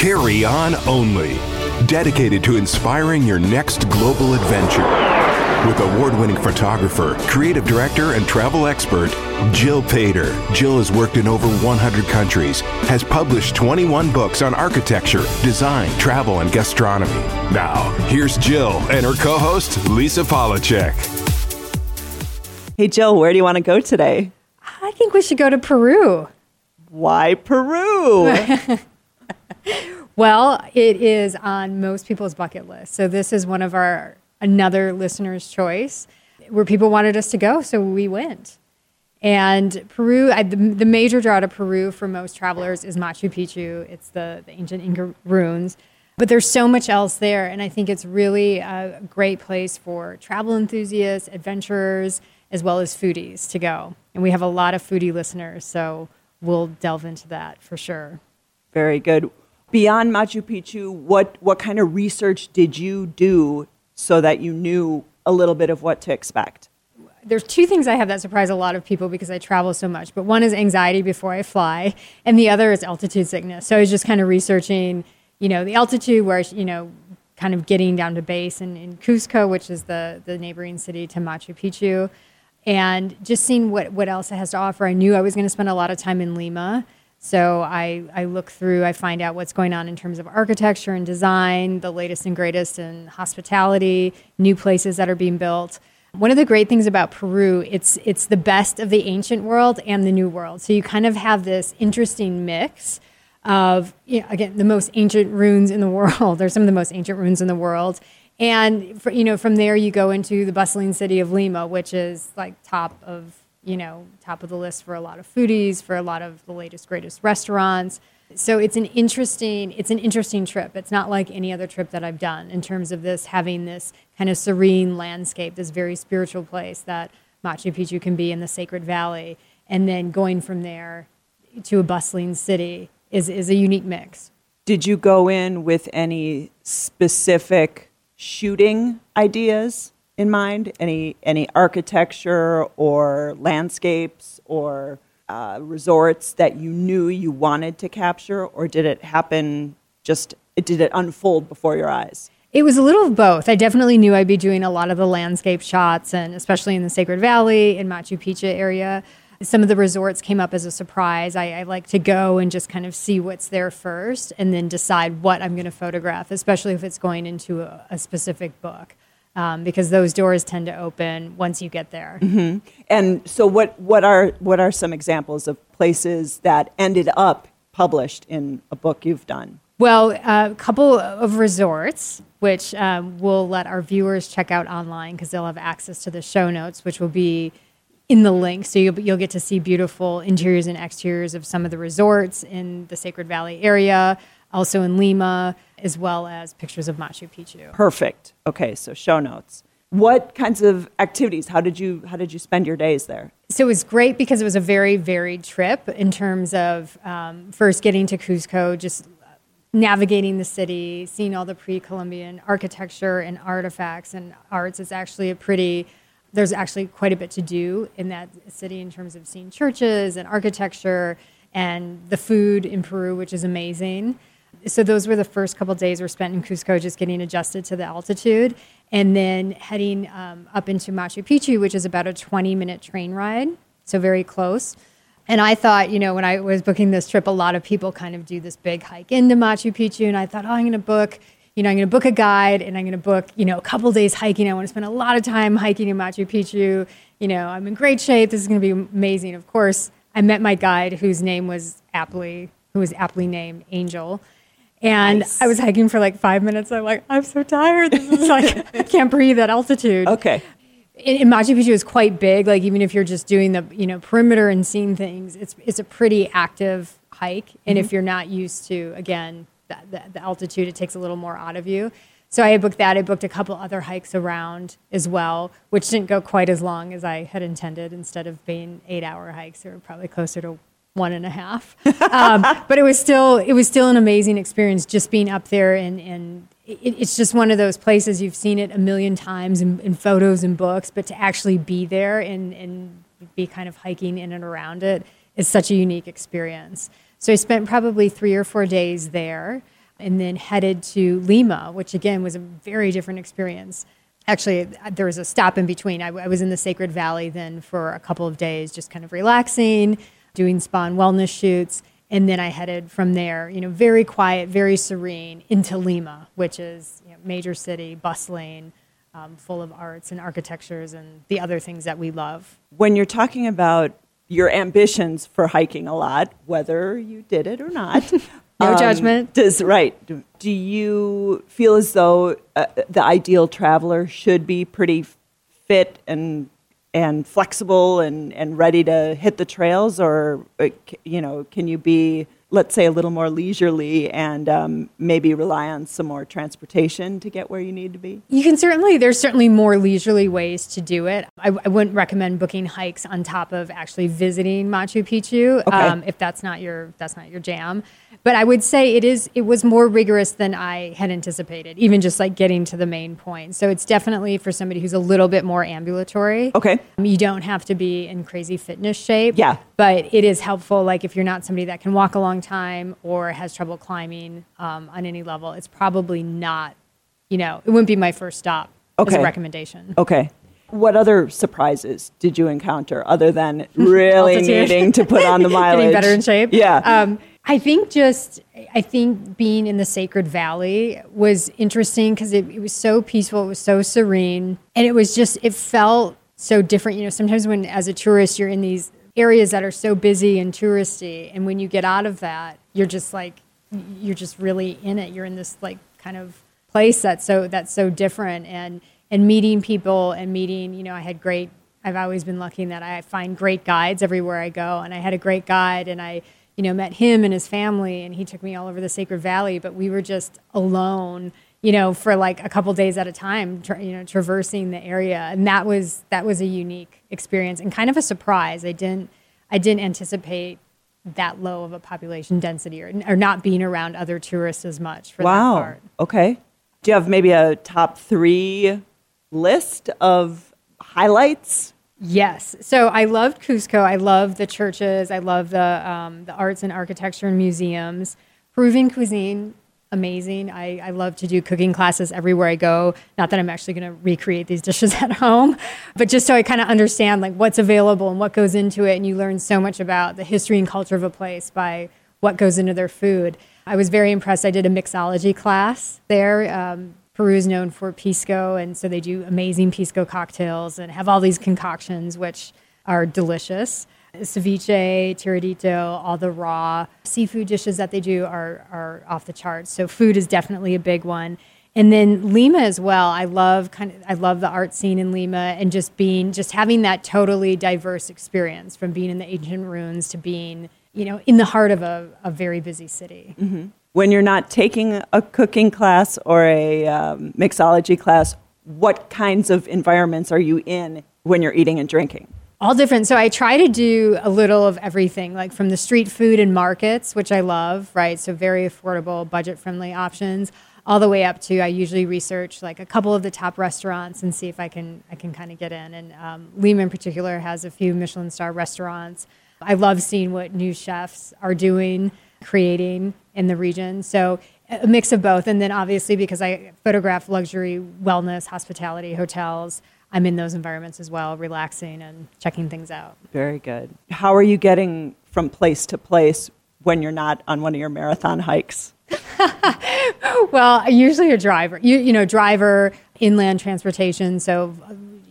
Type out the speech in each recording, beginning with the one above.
Carry On Only, dedicated to inspiring your next global adventure. With award winning photographer, creative director, and travel expert, Jill Paider. Jill has worked in over 100 countries, has published 21 books on architecture, design, travel, and gastronomy. Now, here's Jill and her co host, Lisa Polacek. Hey, Jill, where do you want to go today? I think we should go to Peru. Why Peru? well, it is on most people's bucket list. So this is one of our another listener's choice where people wanted us to go, so we went. And Peru, I, the, the, major draw to Peru for most travelers is Machu Picchu. It's the, the ancient Inca ruins. But there's so much else there, and I think it's really a great place for travel enthusiasts, adventurers, as well as foodies to go. And we have a lot of foodie listeners, so we'll delve into that for sure. Very good. Beyond Machu Picchu, what, what kind of research did you do so that you knew a little bit of what to expect? There's two things I have that surprise a lot of people because I travel so much. But one is anxiety before I fly, and the other is altitude sickness. So I was just kind of researching, you know, the altitude where, you know, kind of getting down to base in, in Cusco, which is the, the neighboring city to Machu Picchu, and just seeing what, what else it has to offer. I knew I was going to spend a lot of time in Lima. So I, I look through, I find out what's going on in terms of architecture and design, the latest and greatest in hospitality, new places that are being built. One of the great things about Peru, it's it's the best of the ancient world and the new world. So you kind of have this interesting mix of you know, again the most ancient ruins in the world. There's some of the most ancient ruins in the world, and for, you know from there you go into the bustling city of Lima, which is like top of you know, top of the list for a lot of foodies, for a lot of the latest greatest restaurants. So it's an interesting it's an interesting trip. It's not like any other trip that I've done in terms of this having this kind of serene landscape, this very spiritual place that Machu Picchu can be in the Sacred Valley, and then going from there to a bustling city is is a unique mix. Did you go in with any specific shooting ideas? In mind? Any any architecture or landscapes or uh, resorts that you knew you wanted to capture, or did it happen just? Did it unfold before your eyes? It was a little of both. I definitely knew I'd be doing a lot of the landscape shots, and especially in the Sacred Valley in Machu Picchu area. Some of the resorts came up as a surprise. I, I like to go and just kind of see what's there first, and then decide what I'm going to photograph, especially if it's going into a, a specific book um, because those doors tend to open once you get there. Mm-hmm. And so, what what are what are some examples of places that ended up published in a book you've done? Well, a couple of resorts, which um, we'll let our viewers check out online because they'll have access to the show notes, which will be in the link. So you'll, you'll get to see beautiful interiors and exteriors of some of the resorts in the Sacred Valley area also in Lima, as well as pictures of Machu Picchu. Perfect. Okay, so show notes. What kinds of activities? How did you how did you spend your days there? So it was great because it was a very varied trip in terms of um, first getting to Cusco, just navigating the city, seeing all the pre-Columbian architecture and artifacts and arts. It's actually a pretty there's actually quite a bit to do in that city in terms of seeing churches and architecture and the food in Peru, which is amazing so those were the first couple days were spent in Cusco, just getting adjusted to the altitude, and then heading um, up into Machu Picchu, which is about a 20 minute train ride, so very close. And I thought, you know, when I was booking this trip, a lot of people kind of do this big hike into Machu Picchu, and I thought, oh, I'm going to book, you know, I'm going to book a guide, and I'm going to book, you know, a couple days hiking. I want to spend a lot of time hiking in Machu Picchu. You know, I'm in great shape. This is going to be amazing. Of course, I met my guide, whose name was aptly, who was aptly named Angel and nice. I was hiking for like five minutes. I'm like, I'm so tired. This is like, I can't breathe at altitude. Okay. In, in Machu Picchu is quite big. Like even if you're just doing the you know perimeter and seeing things, it's it's a pretty active hike. And mm-hmm. if you're not used to again the, the, the altitude, it takes a little more out of you. So I booked that. I booked a couple other hikes around as well, which didn't go quite as long as I had intended. Instead of being eight hour hikes, they were probably closer to one and a half. um, but it was still it was still an amazing experience just being up there and and it, it's just one of those places you've seen it a million times in, in, photos and books, but to actually be there and and be kind of hiking in and around it is such a unique experience. So I spent probably three or four days there. and then headed to Lima, which again was a very different experience. Actually, there was a stop in between. I, I was in the Sacred Valley then for a couple of days, just kind of relaxing, doing spa and wellness shoots. And then I headed from there, you know, very quiet, very serene, into Lima, which is you know, major city, bustling, um, full of arts and architectures and the other things that we love. When you're talking about your ambitions for hiking a lot, whether you did it or not, no um, judgment. Does right? Do you feel as though uh, the ideal traveler should be pretty fit and and flexible and, and ready to hit the trails, or uh, you know, can you be let's say a little more leisurely and um, maybe rely on some more transportation to get where you need to be? You can certainly, there's certainly more leisurely ways to do it. I, I wouldn't recommend booking hikes on top of actually visiting Machu Picchu okay. um, if that's not your that's not your jam. But I would say it is it was more rigorous than I had anticipated, even just like getting to the main point. So it's definitely for somebody who's a little bit more ambulatory. Okay. Um, you don't have to be in crazy fitness shape. Yeah. But it is helpful, like if you're not somebody that can walk a long time or has trouble climbing um, on any level, it's probably not, you know, it wouldn't be my first stop okay. as a recommendation. Okay. What other surprises did you encounter other than really needing to put on the mileage? Getting better in shape. Yeah. Um, I think just I think being in the Sacred Valley was interesting because it, it was so peaceful, it was so serene, and it was just it felt so different. You know, sometimes when as a tourist you're in these areas that are so busy and touristy, and when you get out of that, you're just like you're just really in it. You're in this like kind of place that's so that's so different and and meeting people and meeting you know i had great i've always been lucky in that i find great guides everywhere i go and i had a great guide and i you know, met him and his family, and he took me all over the Sacred Valley. But we were just alone, you know, for like a couple days at a time, tra- you know, traversing the area, and that was that was a unique experience and kind of a surprise. I didn't I didn't anticipate that low of a population density or, or not being around other tourists as much for wow. that part. Okay. Do you have maybe a top three list of highlights Yes. So I loved Cusco. I love the churches. I love the um, the arts and architecture and museums. Peruvian cuisine, amazing. I, I love to do cooking classes everywhere I go. Not that I'm actually going to recreate these dishes at home, but just so I kind of understand like what's available and what goes into it. And you learn so much about the history and culture of a place by what goes into their food. I was very impressed. I did a mixology class there. Um, Peru is known for pisco, and so they do amazing pisco cocktails and have all these concoctions, which are delicious. Ceviche, tiradito, all the raw seafood dishes that they do are, are off the charts. So food is definitely a big one. And then Lima as well. I love kind of I love the art scene in Lima and just being just having that totally diverse experience from being in the ancient ruins to being you know in the heart of a, a very busy city. Mm-hmm when you're not taking a cooking class or a um, mixology class, what kinds of environments are you in when you're eating and drinking? All different. So I try to do a little of everything, like from the street food and markets, which I love, right? So very affordable, budget friendly options, all the way up to I usually research like a couple of the top restaurants and see if I can I can kind of get in. And um, Lima in particular has a few Michelin star restaurants. I love seeing what new chefs are doing creating in the region. So a mix of both. And then obviously, because I photograph luxury, wellness, hospitality, hotels, I'm in those environments as well, relaxing and checking things out. Very good. How are you getting from place to place when you're not on one of your marathon hikes? well, usually a driver. You, you know, driver, inland transportation. So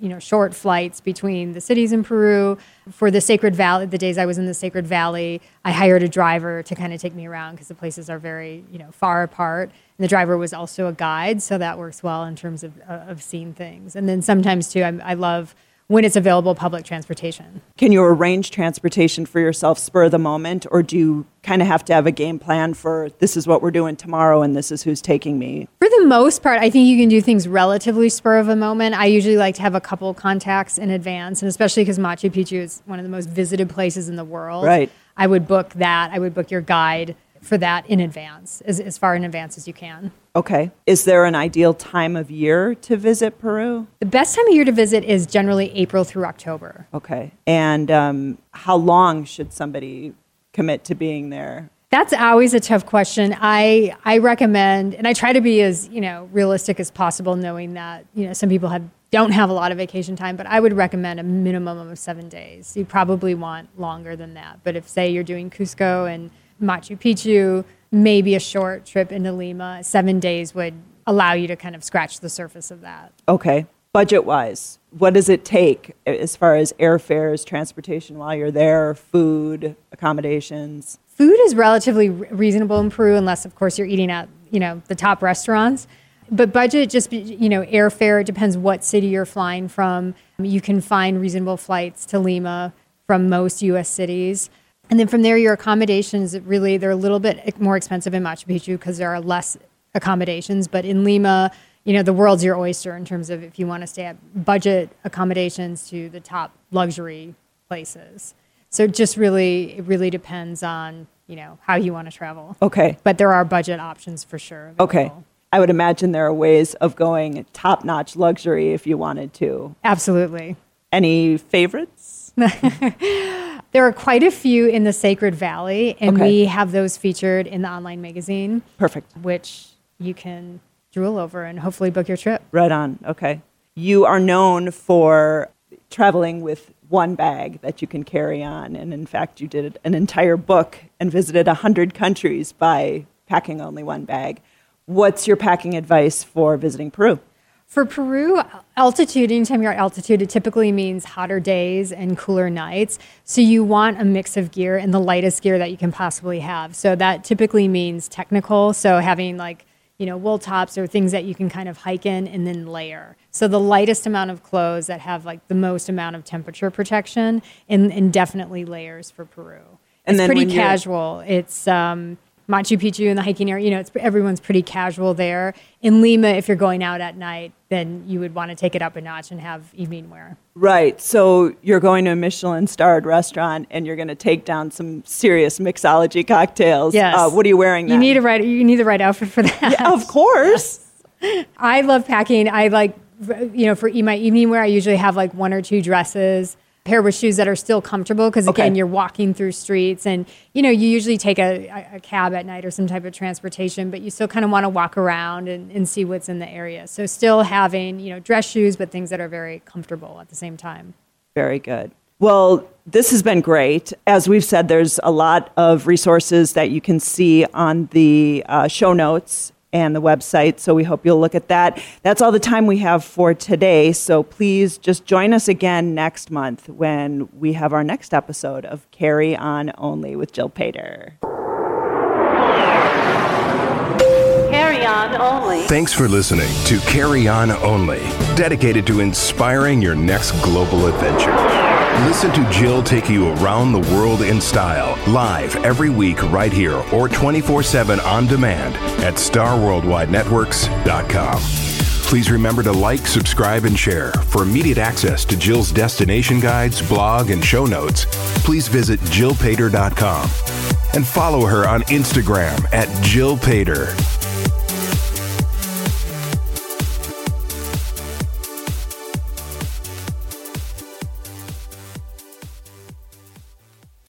you know short flights between the cities in Peru. For the Sacred Valley, the days I was in the Sacred Valley, I hired a driver to kind of take me around because the places are very you know far apart. And the driver was also a guide, so that works well in terms of uh, of seeing things. And then sometimes too, I, I love when it's available public transportation. Can you arrange transportation for yourself spur of the moment, or do you kind of have to have a game plan for this is what we're doing tomorrow and this is who's taking me? For the most part, I think you can do things relatively spur of a moment. I usually like to have a couple contacts in advance, and especially because Machu Picchu is one of the most visited places in the world. Right. I would book that. I would book your guide for that in advance, as, as far in advance as you can. Okay. Is there an ideal time of year to visit Peru? The best time of year to visit is generally April through October. Okay. And um, how long should somebody commit to being there? That's always a tough question. I I recommend, and I try to be as you know realistic as possible, knowing that you know some people have don't have a lot of vacation time, but I would recommend a minimum of seven days. You probably want longer than that. But if say you're doing Cusco and Machu Picchu, maybe a short trip into Lima, seven days would allow you to kind of scratch the surface of that. Okay. Budget wise, what does it take as far as airfares, transportation while you're there, food, accommodations? Food is relatively reasonable in Peru, unless, of course, you're eating at you know the top restaurants. But budget, just you know, airfare. It depends what city you're flying from. You can find reasonable flights to Lima from most U.S. cities. And then from there, your accommodations really they're a little bit more expensive in Machu Picchu because there are less accommodations. But in Lima, you know, the world's your oyster in terms of if you want to stay at budget accommodations to the top luxury places. So it just really, it really depends on, you know, how you want to travel. Okay. But there are budget options for sure. Available. Okay. I would imagine there are ways of going top notch luxury if you wanted to. Absolutely. Any favorites? there are quite a few in the Sacred Valley, and okay. we have those featured in the online magazine. Perfect. Which you can drool over and hopefully book your trip. Right on. Okay. You are known for traveling with one bag that you can carry on. And in fact, you did an entire book and visited 100 countries by packing only one bag. What's your packing advice for visiting Peru? For Peru, altitude, anytime you're at altitude, it typically means hotter days and cooler nights. So you want a mix of gear and the lightest gear that you can possibly have. So that typically means technical. So having like you know, wool tops or things that you can kind of hike in and then layer. So the lightest amount of clothes that have like the most amount of temperature protection and, and definitely layers for Peru. And it's pretty casual. It's um, Machu Picchu and the hiking area, you know, it's, everyone's pretty casual there. In Lima, if you're going out at night, then you would want to take it up a notch and have evening wear. Right. So you're going to a Michelin starred restaurant and you're going to take down some serious mixology cocktails. Yes. Uh, what are you wearing? Then? You need a right. You need the right outfit for that. Yeah, of course. Yes. I love packing. I like, you know, for my evening wear, I usually have like one or two dresses pair with shoes that are still comfortable because again okay. you're walking through streets and you know you usually take a, a, cab at night or some type of transportation but you still kind of want to walk around and, and see what's in the area. So still having you know dress shoes but things that are very comfortable at the same time. Very good. Well this has been great. As we've said there's a lot of resources that you can see on the uh, show notes and the website. So we hope you'll look at that. That's all the time we have for today. So please just join us again next month when we have our next episode of Carry On Only with Jill Paider. Carry On Only. Thanks for listening to Carry On Only, dedicated to inspiring your next global adventure. Listen to Jill take you around the world in style, live every week right here or 24 7 on demand at starworldwidenetworks.com. Please remember to like, subscribe, and share. For immediate access to Jill's destination guides, blog, and show notes, please visit jillpaider.com and follow her on Instagram at Jill Paider.